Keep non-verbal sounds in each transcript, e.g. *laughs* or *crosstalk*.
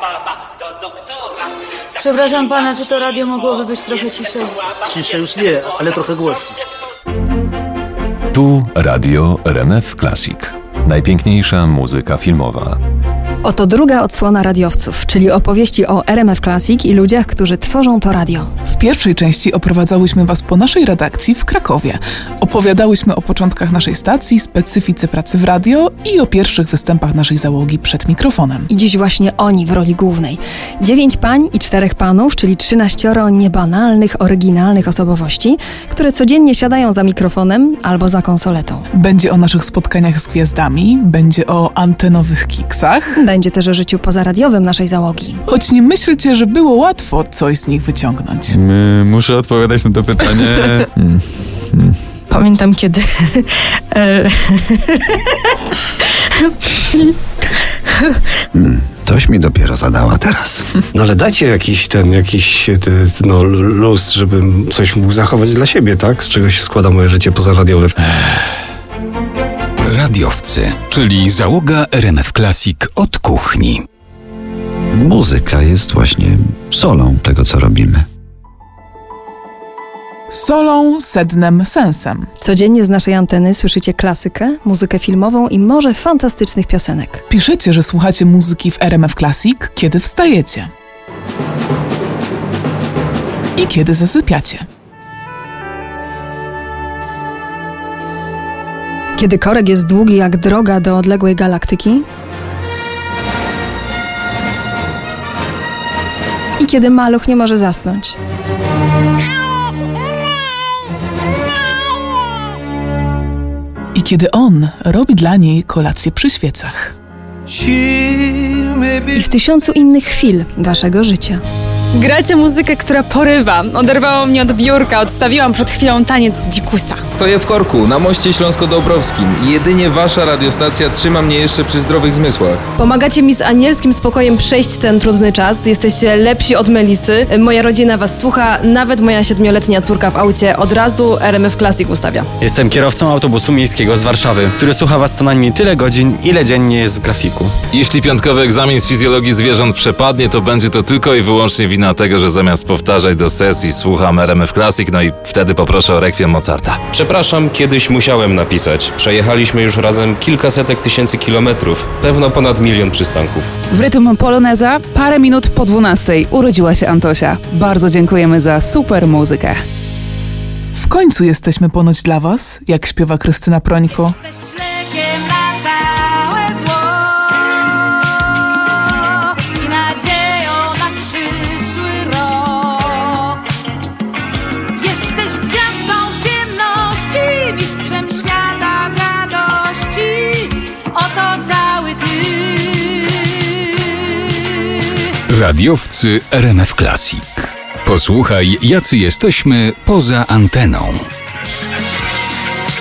mama do doktora. Przepraszam pana, czy to radio mogłoby być trochę ciszej? Ciszej już nie, ale trochę głośniej. Tu Radio RMF Classic. Najpiękniejsza muzyka filmowa. Oto druga odsłona radiowców, czyli opowieści o RMF Classic i ludziach, którzy tworzą to radio. W pierwszej części oprowadzałyśmy Was po naszej redakcji w Krakowie. Opowiadałyśmy o początkach naszej stacji, specyfice pracy w radio i o pierwszych występach naszej załogi przed mikrofonem. I dziś właśnie oni w roli głównej. Dziewięć pań i czterech panów, czyli trzynaścioro niebanalnych, oryginalnych osobowości, które codziennie siadają za mikrofonem albo za konsoletą. Będzie o naszych spotkaniach z gwiazdami, będzie o antenowych kiksach, Będzie też o życiu pozaradiowym naszej załogi. choć nie myślcie, że było łatwo coś z nich wyciągnąć. Y, Muszę odpowiadać na to pytanie. *laughs* Mm. Pamiętam kiedy. e, Toś mi dopiero zadała teraz. No ale dajcie jakiś ten, jakiś te, no, luz, żebym coś mógł zachować dla siebie, tak? Z czego się składa moje życie pozaradiowe. Radiowcy, czyli załoga RMF Classic od kuchni. Muzyka jest właśnie solą tego, co robimy. Solą, sednem, sensem. Codziennie z naszej anteny słyszycie klasykę, muzykę filmową i może fantastycznych piosenek. Piszecie, że słuchacie muzyki w RMF Classic, kiedy wstajecie. I kiedy zasypiacie. Kiedy korek jest długi jak droga do odległej galaktyki. I kiedy maluch nie może zasnąć. I kiedy on robi dla niej kolację przy świecach. I w tysiącu innych chwil waszego życia. Gracie muzykę, która porywa. Oderwało mnie od biurka, odstawiłam przed chwilą taniec dzikusa. Stoję w korku na moście Śląsko-Dąbrowskim i jedynie wasza radiostacja trzyma mnie jeszcze przy zdrowych zmysłach. Pomagacie mi z anielskim spokojem przejść ten trudny czas. Jesteście lepsi od Melisy. Moja rodzina was słucha, nawet moja siedmioletnia córka w aucie od razu RMF Classic ustawia. Jestem kierowcą autobusu miejskiego z Warszawy, który słucha was co najmniej tyle godzin, ile dziennie jest w grafiku. Jeśli piątkowy egzamin z fizjologii zwierząt przepadnie, to będzie to tylko i wyłącznie wina tego, że zamiast powtarzać do sesji słucham RMF Classic, no i wtedy poproszę o rekwiem Mozarta. Przepraszam, kiedyś musiałem napisać. Przejechaliśmy już razem kilkasetek tysięcy kilometrów, pewno ponad milion przystanków. W rytm Poloneza parę minut po 12 urodziła się Antosia. Bardzo dziękujemy za super muzykę. W końcu jesteśmy ponoć dla was, jak śpiewa Krystyna Prońko. Radiowcy RMF Classic. Posłuchaj, jacy jesteśmy poza anteną.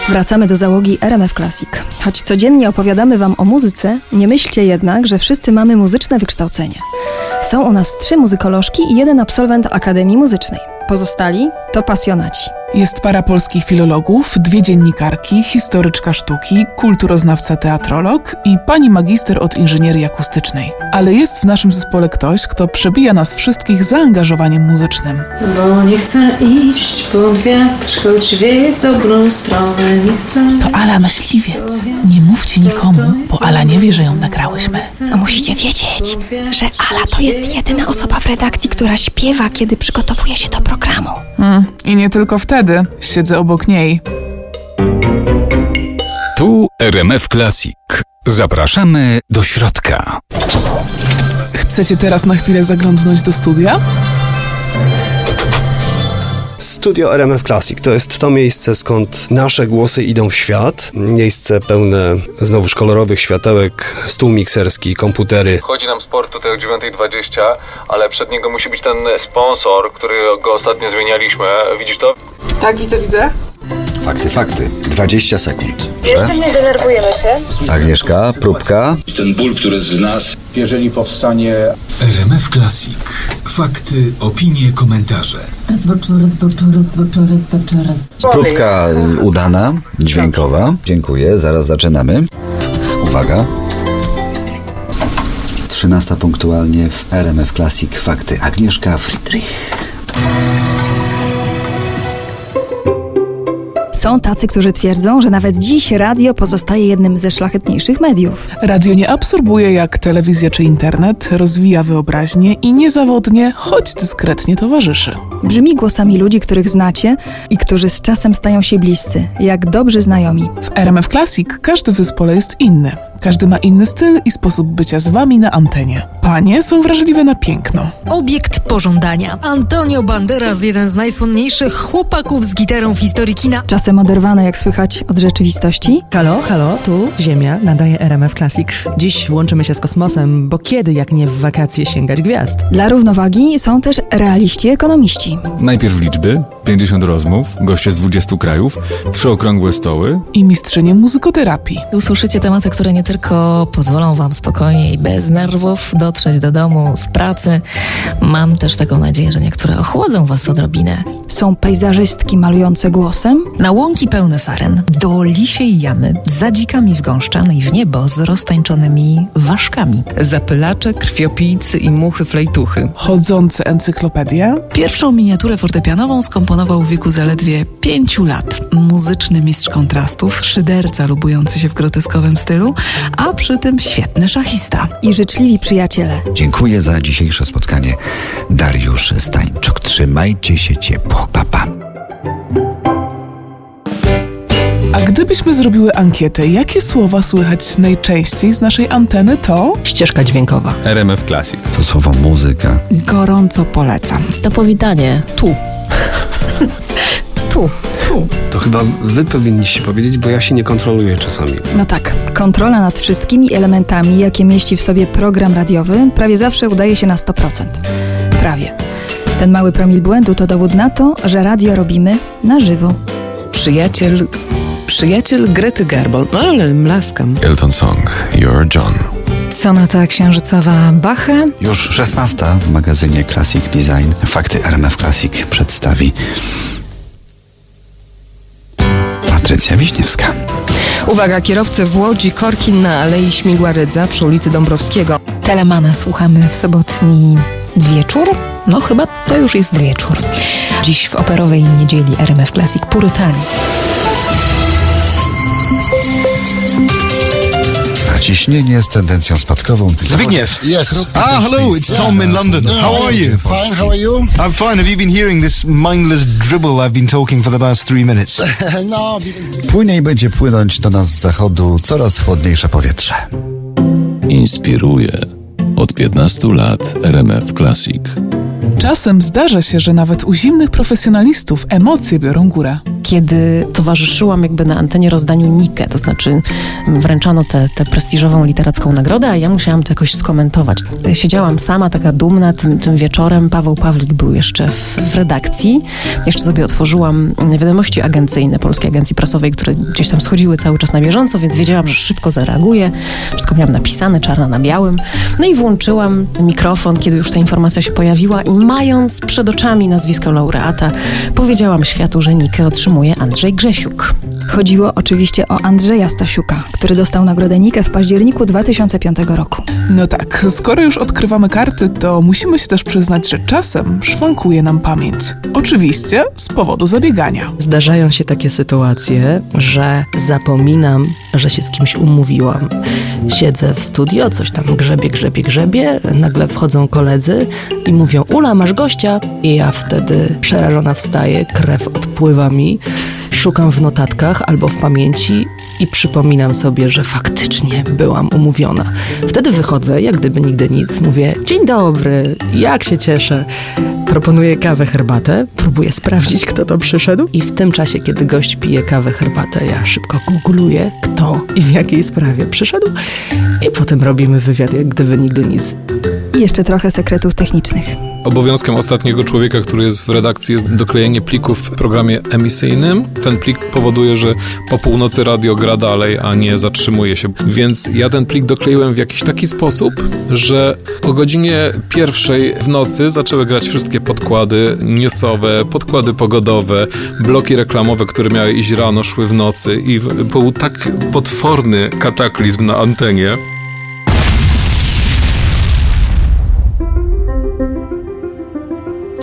Wracamy do załogi RMF Classic. Choć codziennie opowiadamy Wam o muzyce, nie myślcie jednak, że wszyscy mamy muzyczne wykształcenie. Są u nas trzy muzykolożki i jeden absolwent Akademii Muzycznej. Pozostali to pasjonaci. Jest para polskich filologów, dwie dziennikarki, historyczka sztuki, kulturoznawca teatrolog i pani magister od inżynierii akustycznej. Ale jest w naszym zespole ktoś, kto przebija nas wszystkich zaangażowaniem muzycznym. Bo nie chcę iść pod wiatr, choć wieje w dobrą stronę, nie chcę... To Ala Myśliwiec. Nie mówcie nikomu, bo Ala nie wie, że ją nagrałyśmy. A musicie wiedzieć, że Ala to jest jedyna osoba w redakcji, która śpiewa, kiedy przygotowuje się do programu. Hmm, I nie tylko wtedy. Siedzę obok niej. Tu RMF Classic. Zapraszamy do środka. Chcecie teraz na chwilę zaglądnąć do studia? Studio RMF Classic to jest to miejsce, skąd nasze głosy idą w świat. Miejsce pełne znowuż kolorowych światełek, stół mikserski, komputery. Chodzi nam sport tutaj o 9.20, ale przed niego musi być ten sponsor, który go ostatnio zmienialiśmy. Widzisz to? Tak, widzę, widzę. Fakty, fakty. 20 sekund. Jestem, nie denerwujemy się. Agnieszka, próbka. Ten ból, który jest w nas. Jeżeli powstanie RMF Classic. Fakty, opinie, komentarze. Raz, trzy, raz, trzy, raz, trzy, raz, dwa, trzy, raz. Próbka udana, dźwiękowa. Dziękuję, zaraz zaczynamy. Uwaga. 13 13 punktualnie w RMF Classic Fakty Agnieszka Friedrich. Są tacy, którzy twierdzą, że nawet dziś radio pozostaje jednym ze szlachetniejszych mediów. Radio nie absorbuje jak telewizja czy internet, rozwija wyobraźnię i niezawodnie, choć dyskretnie towarzyszy. Brzmi głosami ludzi, których znacie i którzy z czasem stają się bliscy, jak dobrzy znajomi. W RMF Classic każdy w zespole jest inny. Każdy ma inny styl i sposób bycia z wami na antenie. Panie są wrażliwe na piękno. Obiekt pożądania. Antonio Banderas, jeden z najsłynniejszych chłopaków z gitarą w historii kina. Czasem oderwane, jak słychać, od rzeczywistości. Halo, halo, tu Ziemia nadaje RMF Classic. Dziś łączymy się z kosmosem, bo kiedy jak nie w wakacje sięgać gwiazd? Dla równowagi są też realiści ekonomiści. Najpierw liczby, 50 rozmów, goście z 20 krajów, trzy okrągłe stoły. I mistrzynie muzykoterapii. Usłyszycie tematy, które nie tylko pozwolą Wam spokojnie i bez nerwów dotrzeć do domu z pracy. Mam też taką nadzieję, że niektóre ochłodzą Was odrobinę. Są pejzażystki malujące głosem. Na łąki pełne saren, do lisiej jamy, za dzikami w gąszczanej w niebo z roztańczonymi ważkami. Zapylacze, krwiopijcy i muchy flejtuchy. Chodzące encyklopedie. Pierwszą miniaturę fortepianową skomponował w wieku zaledwie pięciu lat. Muzyczny mistrz kontrastów, szyderca lubujący się w groteskowym stylu, a przy tym świetny szachista. I życzliwi przyjaciele. Dziękuję za dzisiejsze spotkanie. Dariusz Stańczuk. Trzymajcie się ciepło. Papa. Pa. A gdybyśmy zrobiły ankietę, jakie słowa słychać najczęściej z naszej anteny, to ścieżka dźwiękowa. RMF Classic. To słowo muzyka. Gorąco polecam. To powitanie. Tu. *laughs* tu. Tu. To chyba wy powinniście powiedzieć, bo ja się nie kontroluję czasami. No tak, kontrola nad wszystkimi elementami, jakie mieści w sobie program radiowy, prawie zawsze udaje się na 100%. Prawie. Ten mały promil błędu to dowód na to, że radio robimy na żywo. Przyjaciel... Przyjaciel Grety Garbo. No ale mlaskam. Elton Song, You're John. Sonata księżycowa Bacha. Już 16 w magazynie Classic Design. Fakty RMF Classic przedstawi Patrycja Wiśniewska. Uwaga, kierowcy w Łodzi, Korkin na Alei Śmigła-Rydza przy ulicy Dąbrowskiego. Telemana słuchamy w sobotni wieczór. No chyba to już jest wieczór. Dziś w operowej niedzieli RMF Classic Purytani. Ciśnienie z tendencją spadkową. Zbigniew. Yes. Ah, hello, it's Tom in London. How are you? Fine, how are you? I'm fine. Have you been hearing this mindless dribble I've been talking for the past three minutes? *laughs* no. Płyniej będzie płynąć do nas z zachodu coraz chłodniejsze powietrze. Inspiruje. Od 15 lat RMF Classic. Czasem zdarza się, że nawet u zimnych profesjonalistów emocje biorą górę. Kiedy towarzyszyłam jakby na antenie rozdaniu Nikę, to znaczy wręczano tę prestiżową literacką nagrodę, a ja musiałam to jakoś skomentować. Siedziałam sama, taka dumna tym, tym wieczorem. Paweł Pawlik był jeszcze w, w redakcji. Jeszcze sobie otworzyłam wiadomości agencyjne Polskiej Agencji Prasowej, które gdzieś tam schodziły cały czas na bieżąco, więc wiedziałam, że szybko zareaguję. Wszystko miałam napisane, czarno na białym. No i włączyłam mikrofon, kiedy już ta informacja się pojawiła i mając przed oczami nazwisko laureata, powiedziałam światu, że Nikę otrzymuje Andrzej Grzesiuk. Chodziło oczywiście o Andrzeja Stasiuka, który dostał nagrodę Nikę w październiku 2005 roku. No tak, skoro już odkrywamy karty, to musimy się też przyznać, że czasem szwankuje nam pamięć. Oczywiście z powodu zabiegania. Zdarzają się takie sytuacje, że zapominam, że się z kimś umówiłam. Siedzę w studio, coś tam grzebie, grzebie, grzebie, nagle wchodzą koledzy i mówią, Ula, masz gościa? I ja wtedy przerażona wstaję, krew odpływa mi, szukam w notatkach albo w pamięci i przypominam sobie, że faktycznie byłam umówiona. Wtedy wychodzę, jak gdyby nigdy nic, mówię, dzień dobry, jak się cieszę. Proponuję kawę, herbatę, próbuję sprawdzić, kto to przyszedł i w tym czasie, kiedy gość pije kawę, herbatę, ja szybko googluję, kto i w jakiej sprawie przyszedł i potem robimy wywiad, jak gdyby nigdy nic. I jeszcze trochę sekretów technicznych. Obowiązkiem ostatniego człowieka, który jest w redakcji, jest doklejenie plików w programie emisyjnym. Ten plik powoduje, że po północy radio gra dalej, a nie zatrzymuje się. Więc ja ten plik dokleiłem w jakiś taki sposób, że o godzinie pierwszej w nocy zaczęły grać wszystkie podkłady newsowe, podkłady pogodowe, bloki reklamowe, które miały iść rano, szły w nocy i był tak potworny kataklizm na antenie,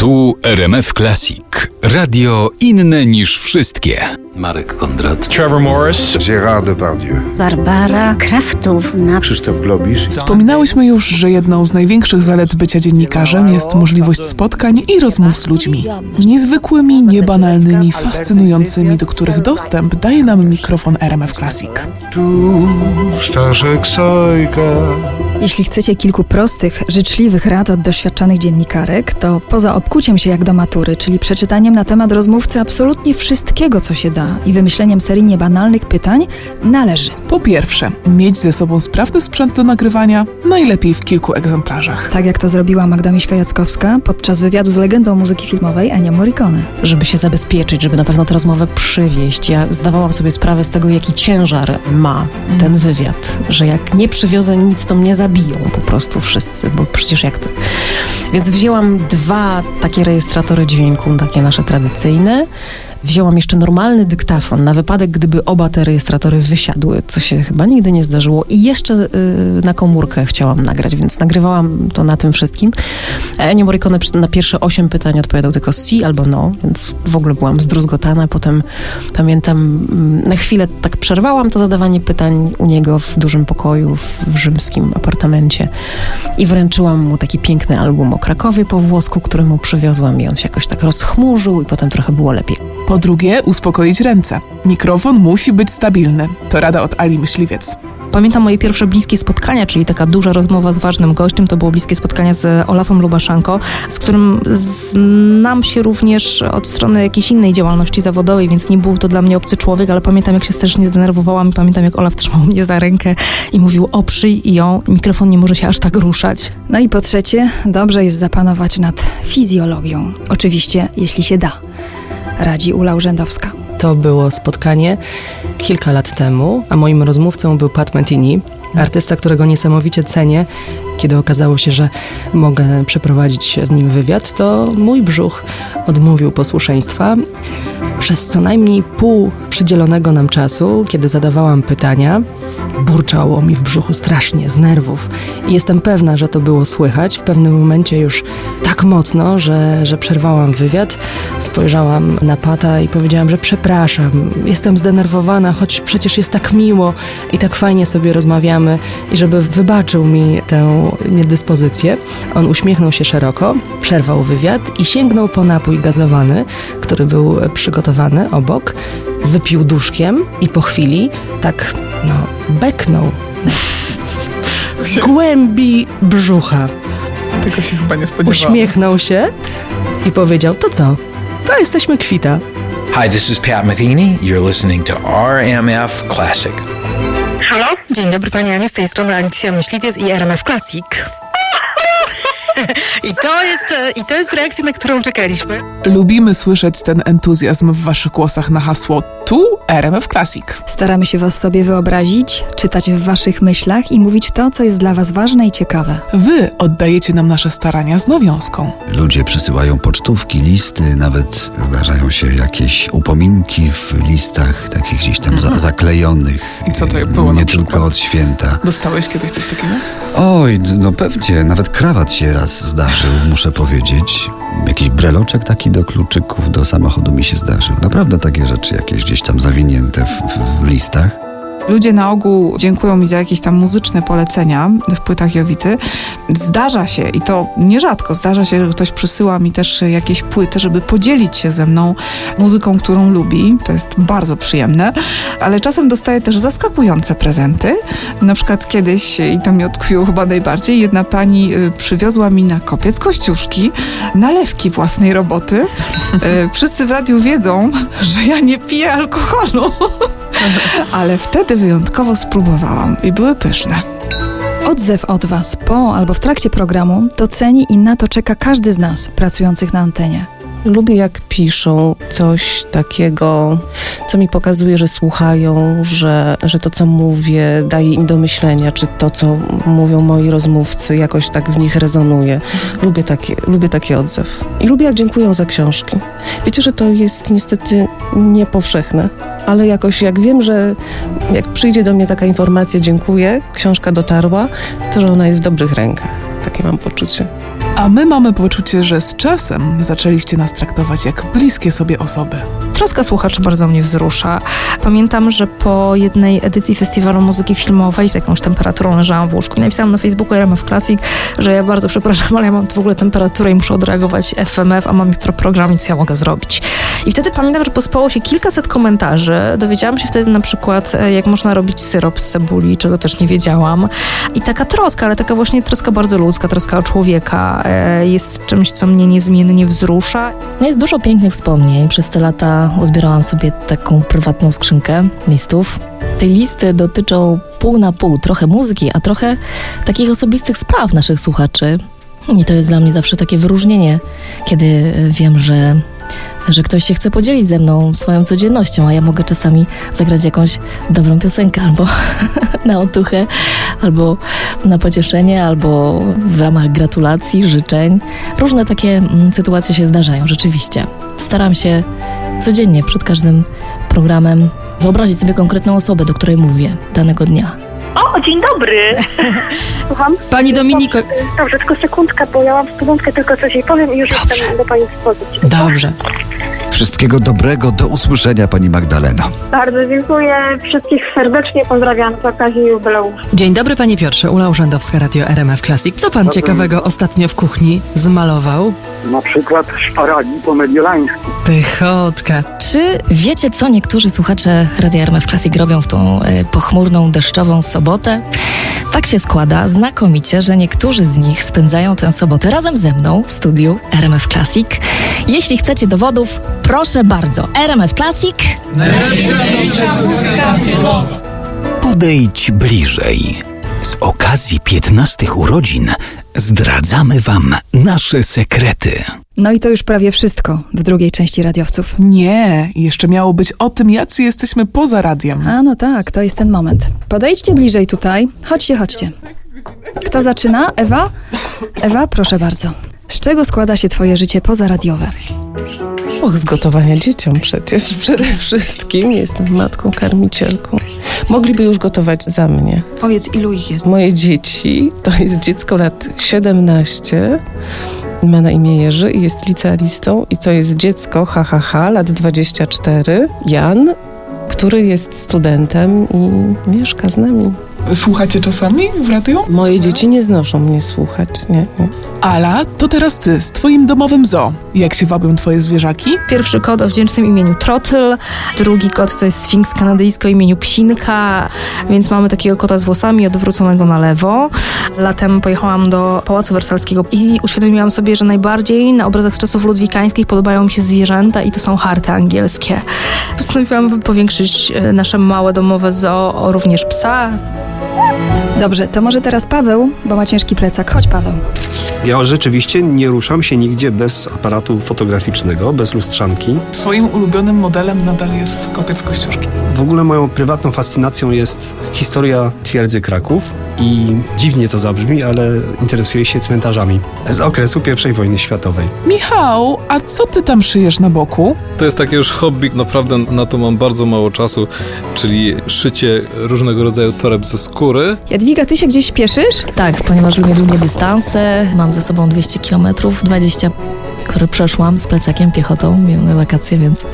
Tu RMF Classic. Radio inne niż wszystkie. Marek Kondrat. Trevor Morris. Gérard Depardieu. Barbara Kraftówna. Krzysztof Globisz. Wspominałyśmy już, że jedną z największych zalet bycia dziennikarzem jest możliwość spotkań i rozmów z ludźmi. Niezwykłymi, niebanalnymi, fascynującymi, do których dostęp daje nam mikrofon RMF Classic. Tu Staszek Sojka. Jeśli chcecie kilku prostych, życzliwych rad od doświadczonych dziennikarek, to poza obkuciem się jak do matury, czyli przeczytaniem na temat rozmówcy absolutnie wszystkiego, co się da i wymyśleniem serii niebanalnych pytań, należy. Po pierwsze, mieć ze sobą sprawny sprzęt do nagrywania, najlepiej w kilku egzemplarzach. Tak jak to zrobiła Magda Miśka-Jackowska podczas wywiadu z legendą muzyki filmowej Ennio Morricone. Żeby się zabezpieczyć, żeby na pewno tę rozmowę przywieźć. Ja zdawałam sobie sprawę z tego, jaki ciężar ma ten wywiad, że jak nie przywiozę nic, to mnie zabiją po prostu wszyscy, bo przecież jak to... Więc wzięłam dwa takie rejestratory dźwięku, takie nasze tradycyjne. Wzięłam jeszcze normalny dyktafon na wypadek, gdyby oba te rejestratory wysiadły, co się chyba nigdy nie zdarzyło. I jeszcze y, na komórkę chciałam nagrać, więc nagrywałam to na tym wszystkim. A Ennio Morricone na pierwsze osiem pytań odpowiadał tylko si albo no, więc w ogóle byłam zdruzgotana. Potem pamiętam, mm, na chwilę tak przerwałam to zadawanie pytań u niego w dużym pokoju, w, w rzymskim apartamencie i wręczyłam mu taki piękny album o Krakowie po włosku, który mu przywiozłam i on się jakoś tak rozchmurzył i potem trochę było lepiej. Po drugie, uspokoić ręce. Mikrofon musi być stabilny. To rada od Ali Myśliwiec. Pamiętam moje pierwsze bliskie spotkania, czyli taka duża rozmowa z ważnym gościem. To było bliskie spotkanie z Olafem Lubaszanko, z którym znam się również od strony jakiejś innej działalności zawodowej, więc nie był to dla mnie obcy człowiek, ale pamiętam, jak się strasznie zdenerwowałam i pamiętam, jak Olaf trzymał mnie za rękę i mówił oprzyj ją, mikrofon nie może się aż tak ruszać. No i po trzecie, dobrze jest zapanować nad fizjologią. Oczywiście, jeśli się da. Radzi Ula Urzędowska. To było spotkanie kilka lat temu, a moim rozmówcą był Pat Metheny, artysta, którego niesamowicie cenię. Kiedy okazało się, że mogę przeprowadzić z nim wywiad, to mój brzuch odmówił posłuszeństwa. Przez co najmniej pół przydzielonego nam czasu, kiedy zadawałam pytania, burczało mi w brzuchu strasznie, z nerwów. I jestem pewna, że to było słychać w pewnym momencie już tak mocno, że, że przerwałam wywiad, spojrzałam na Pata i powiedziałam, że przepraszam, jestem zdenerwowana, choć przecież jest tak miło i tak fajnie sobie rozmawiamy i żeby wybaczył mi tę niedyspozycję. On uśmiechnął się szeroko, przerwał wywiad i sięgnął po napój gazowany, który był przygotowany obok, wypił duszkiem i po chwili tak, no, beknął *laughs* z głębi brzucha. Tego się chyba nie spodziewałam. Uśmiechnął się i powiedział, to co? To jesteśmy kwita. Hi, this is Pat Metheny. You're listening to RMF Classic. Halo? Dzień dobry Pani Aniu, z tej strony Alicja Myśliwiec i RMF Classic. *laughs* I to jest, I to jest reakcja, na którą czekaliśmy. Lubimy słyszeć ten entuzjazm w Waszych głosach na hasło Tu RMF Classic. Staramy się Was sobie wyobrazić, czytać w Waszych myślach i mówić to, co jest dla Was ważne i ciekawe. Wy oddajecie nam nasze starania z nawiązką. Ludzie przysyłają pocztówki, listy, nawet zdarzają się jakieś upominki w listach, takich gdzieś tam za, zaklejonych. I co to było Nie tylko od święta. Dostałeś kiedyś coś takiego? Oj, no pewnie, nawet krawat się raz zdarzył, muszę powiedzieć. Jakiś breloczek taki do kluczyków do samochodu mi się zdarzył. Naprawdę takie rzeczy jakieś gdzieś tam zawinięte w, w listach. Ludzie na ogół dziękują mi za jakieś tam muzyczne polecenia w płytach Jowity. Zdarza się, i to nierzadko, zdarza się, że ktoś przysyła mi też jakieś płyty, żeby podzielić się ze mną muzyką, którą lubi. To jest bardzo przyjemne, ale czasem dostaję też zaskakujące prezenty. Na przykład kiedyś, i to mi odkwiło chyba najbardziej, jedna pani y, przywiozła mi na kopiec kościuszki nalewki własnej roboty. Y, Wszyscy w radiu wiedzą, że ja nie piję alkoholu. *laughs* *laughs* Ale wtedy wyjątkowo spróbowałam i były pyszne. Odzew od Was po albo w trakcie programu doceni i na to czeka każdy z nas pracujących na antenie. Lubię, jak piszą coś takiego, co mi pokazuje, że słuchają, że, że to, co mówię, daje im do myślenia, czy to, co mówią moi rozmówcy, jakoś tak w nich rezonuje. Lubię taki, lubię taki odzew. I lubię, jak dziękują za książki. Wiecie, że to jest niestety niepowszechne, ale jakoś jak wiem, że jak przyjdzie do mnie taka informacja, dziękuję, książka dotarła, to że ona jest w dobrych rękach. Takie mam poczucie. A my mamy poczucie, że z czasem zaczęliście nas traktować jak bliskie sobie osoby. Troska słuchaczy bardzo mnie wzrusza. Pamiętam, że po jednej edycji Festiwalu Muzyki Filmowej z jakąś temperaturą leżałam w łóżku i napisałam na Facebooku RMF Classic, że ja bardzo przepraszam, ale ja mam w ogóle temperaturę i muszę odreagować FMF, a mam jutro program co ja mogę zrobić. I wtedy pamiętam, że pospało się kilkaset komentarzy. Dowiedziałam się wtedy na przykład, e, jak można robić syrop z cebuli, czego też nie wiedziałam. I taka troska, ale taka właśnie troska bardzo ludzka, troska o człowieka jest czymś, co mnie niezmiennie wzrusza. Jest dużo pięknych wspomnień. Przez te lata uzbierałam sobie taką prywatną skrzynkę listów. Te listy dotyczą pół na pół, trochę muzyki, a trochę takich osobistych spraw naszych słuchaczy. I to jest dla mnie zawsze takie wyróżnienie, kiedy wiem, że że ktoś się chce podzielić ze mną swoją codziennością, a ja mogę czasami zagrać jakąś dobrą piosenkę albo *laughs* na otuchę, albo na pocieszenie, albo w ramach gratulacji, życzeń. Różne takie mm, sytuacje się zdarzają, rzeczywiście. Staram się codziennie przed każdym programem wyobrazić sobie konkretną osobę, do której mówię danego dnia. O, dzień dobry. *laughs* Słucham? Pani Dominiko. Dobrze, tylko sekundkę, bo ja mam w porządku, tylko coś jej powiem i już jestem do Pani dyspozycji. Dobrze. Wszystkiego dobrego, do usłyszenia Pani Magdaleno. Bardzo dziękuję. Wszystkich serdecznie pozdrawiam z okazji jubileuszu. Dzień dobry, panie Piotrze. Ula Urzędowska, Radio RMF Classic. Co pan Dobry. ciekawego ostatnio w kuchni zmalował? Na przykład szparagi po mediolańsku. Pychotka. Czy wiecie, co niektórzy słuchacze Radia RMF Classic robią w tą e, pochmurną, deszczową sobotę? Tak się składa znakomicie, że niektórzy z nich spędzają tę sobotę razem ze mną w studiu RMF Classic. Jeśli chcecie dowodów, proszę bardzo. RMF Classic. Podejdź bliżej. Z okazji 15 urodzin zdradzamy Wam nasze sekrety. No i to już prawie wszystko w drugiej części radiowców. Nie, jeszcze miało być o tym, jacy jesteśmy poza radiem. A no tak, to jest ten moment. Podejdźcie bliżej tutaj. Chodźcie, chodźcie. Kto zaczyna? Ewa? Ewa, proszę bardzo. Z czego składa się twoje życie pozaradiowe? Och, z gotowania dzieciom przecież. Przede wszystkim jestem matką karmicielką. Mogliby już gotować za mnie. Powiedz, ilu ich jest? Moje dzieci to jest dziecko lat 17, ma na imię Jerzy i jest licealistą i to jest dziecko, ha, ha, ha, lat 24, Jan, który jest studentem i mieszka z nami. Słuchacie czasami w radiu? Moje dzieci nie znoszą mnie słuchać, nie, nie. Ala, to teraz ty z twoim domowym zoo. Jak się wabią twoje zwierzaki? Pierwszy kot o wdzięcznym imieniu Trotyl, drugi kot to jest Sfinks kanadyjski o imieniu Psinka, więc mamy takiego kota z włosami odwróconego na lewo. Latem pojechałam do Pałacu Wersalskiego i uświadomiłam sobie, że najbardziej na obrazach z czasów ludwikańskich podobają mi się zwierzęta i to są harty angielskie. Postanowiłam powiększyć e, nasze małe domowe zoo o również psa. Dobrze, to może teraz Paweł, bo ma ciężki plecak. Chodź, Paweł. Ja rzeczywiście nie ruszam się nigdzie bez aparatu fotograficznego, bez lustrzanki. Twoim ulubionym modelem nadal jest kopiec Kościuszki. W ogóle moją prywatną fascynacją jest historia twierdzy Kraków i dziwnie to zabrzmi, ale interesuję się cmentarzami z okresu I wojny światowej. Michał, a co ty tam szyjesz na boku? To jest takie już hobby, naprawdę na to mam bardzo mało czasu, czyli szycie różnego rodzaju toreb ze skóry. Jadwiga, ty się gdzieś śpieszysz? Tak, ponieważ lubię długie dystanse. Mam ze sobą 200 km, 20 które przeszłam z plecakiem piechotą, miałem wakacje, więc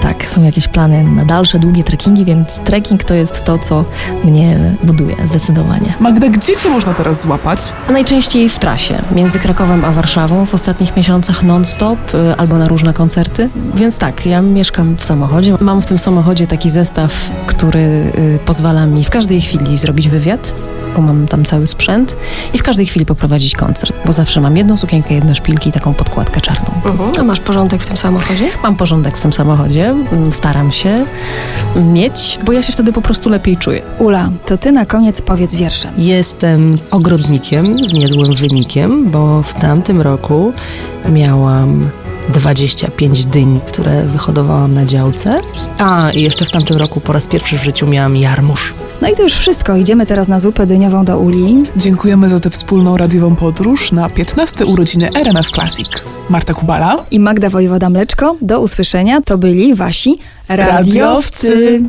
tak, są jakieś plany na dalsze, długie trekkingi, więc trekking to jest to, co mnie buduje zdecydowanie. Magda, gdzie cię można teraz złapać? A najczęściej w trasie, między Krakowem a Warszawą w ostatnich miesiącach non-stop y, albo na różne koncerty. Więc tak, ja mieszkam w samochodzie. Mam w tym samochodzie taki zestaw, który y, pozwala mi w każdej chwili zrobić wywiad, bo mam tam cały sprzęt i w każdej chwili poprowadzić koncert, bo zawsze mam jedną sukienkę, jedne szpilki i taką podkładkę czarną. A masz porządek w tym samochodzie? Mam porządek w tym samochodzie, mm, staram się mieć, bo ja się wtedy po prostu lepiej czuję. Ula, to ty na koniec powiedz wierszem. Jestem ogrodnikiem z niezłym wynikiem, bo w tamtym roku miałam 25 dyń, które wyhodowałam na działce. A, i jeszcze w tamtym roku po raz pierwszy w życiu miałam jarmuż. No i to już wszystko. Idziemy teraz na zupę dyniową do Uli. Dziękujemy za tę wspólną radiową podróż na 15 urodziny RMF Classic. Marta Kubala i Magda Wojewoda Mleczko. Do usłyszenia. To byli wasi radiowcy.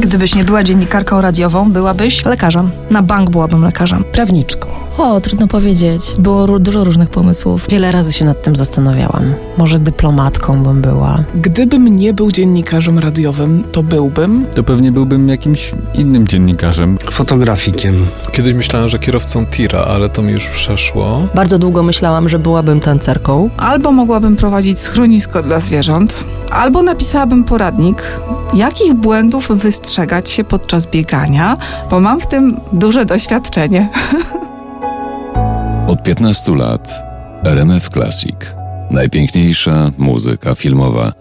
Gdybyś nie była dziennikarką radiową, byłabyś? Lekarzem. Na bank byłabym lekarzem. Prawniczką. O, trudno powiedzieć. Było dużo różnych pomysłów. Wiele razy się nad tym zastanawiałam. Może dyplomatką bym była. Gdybym nie był dziennikarzem radiowym, to byłbym. To pewnie byłbym jakimś innym dziennikarzem. Fotografikiem. Kiedyś myślałem, że kierowcą tira, ale to mi już przeszło. Bardzo długo myślałam, że byłabym tancerką. Albo mogłabym prowadzić schronisko dla zwierząt, albo napisałabym poradnik, jakich błędów wystrzegać się podczas biegania, bo mam w tym duże doświadczenie. *laughs* Od 15 lat RMF Classic. Najpiękniejsza muzyka filmowa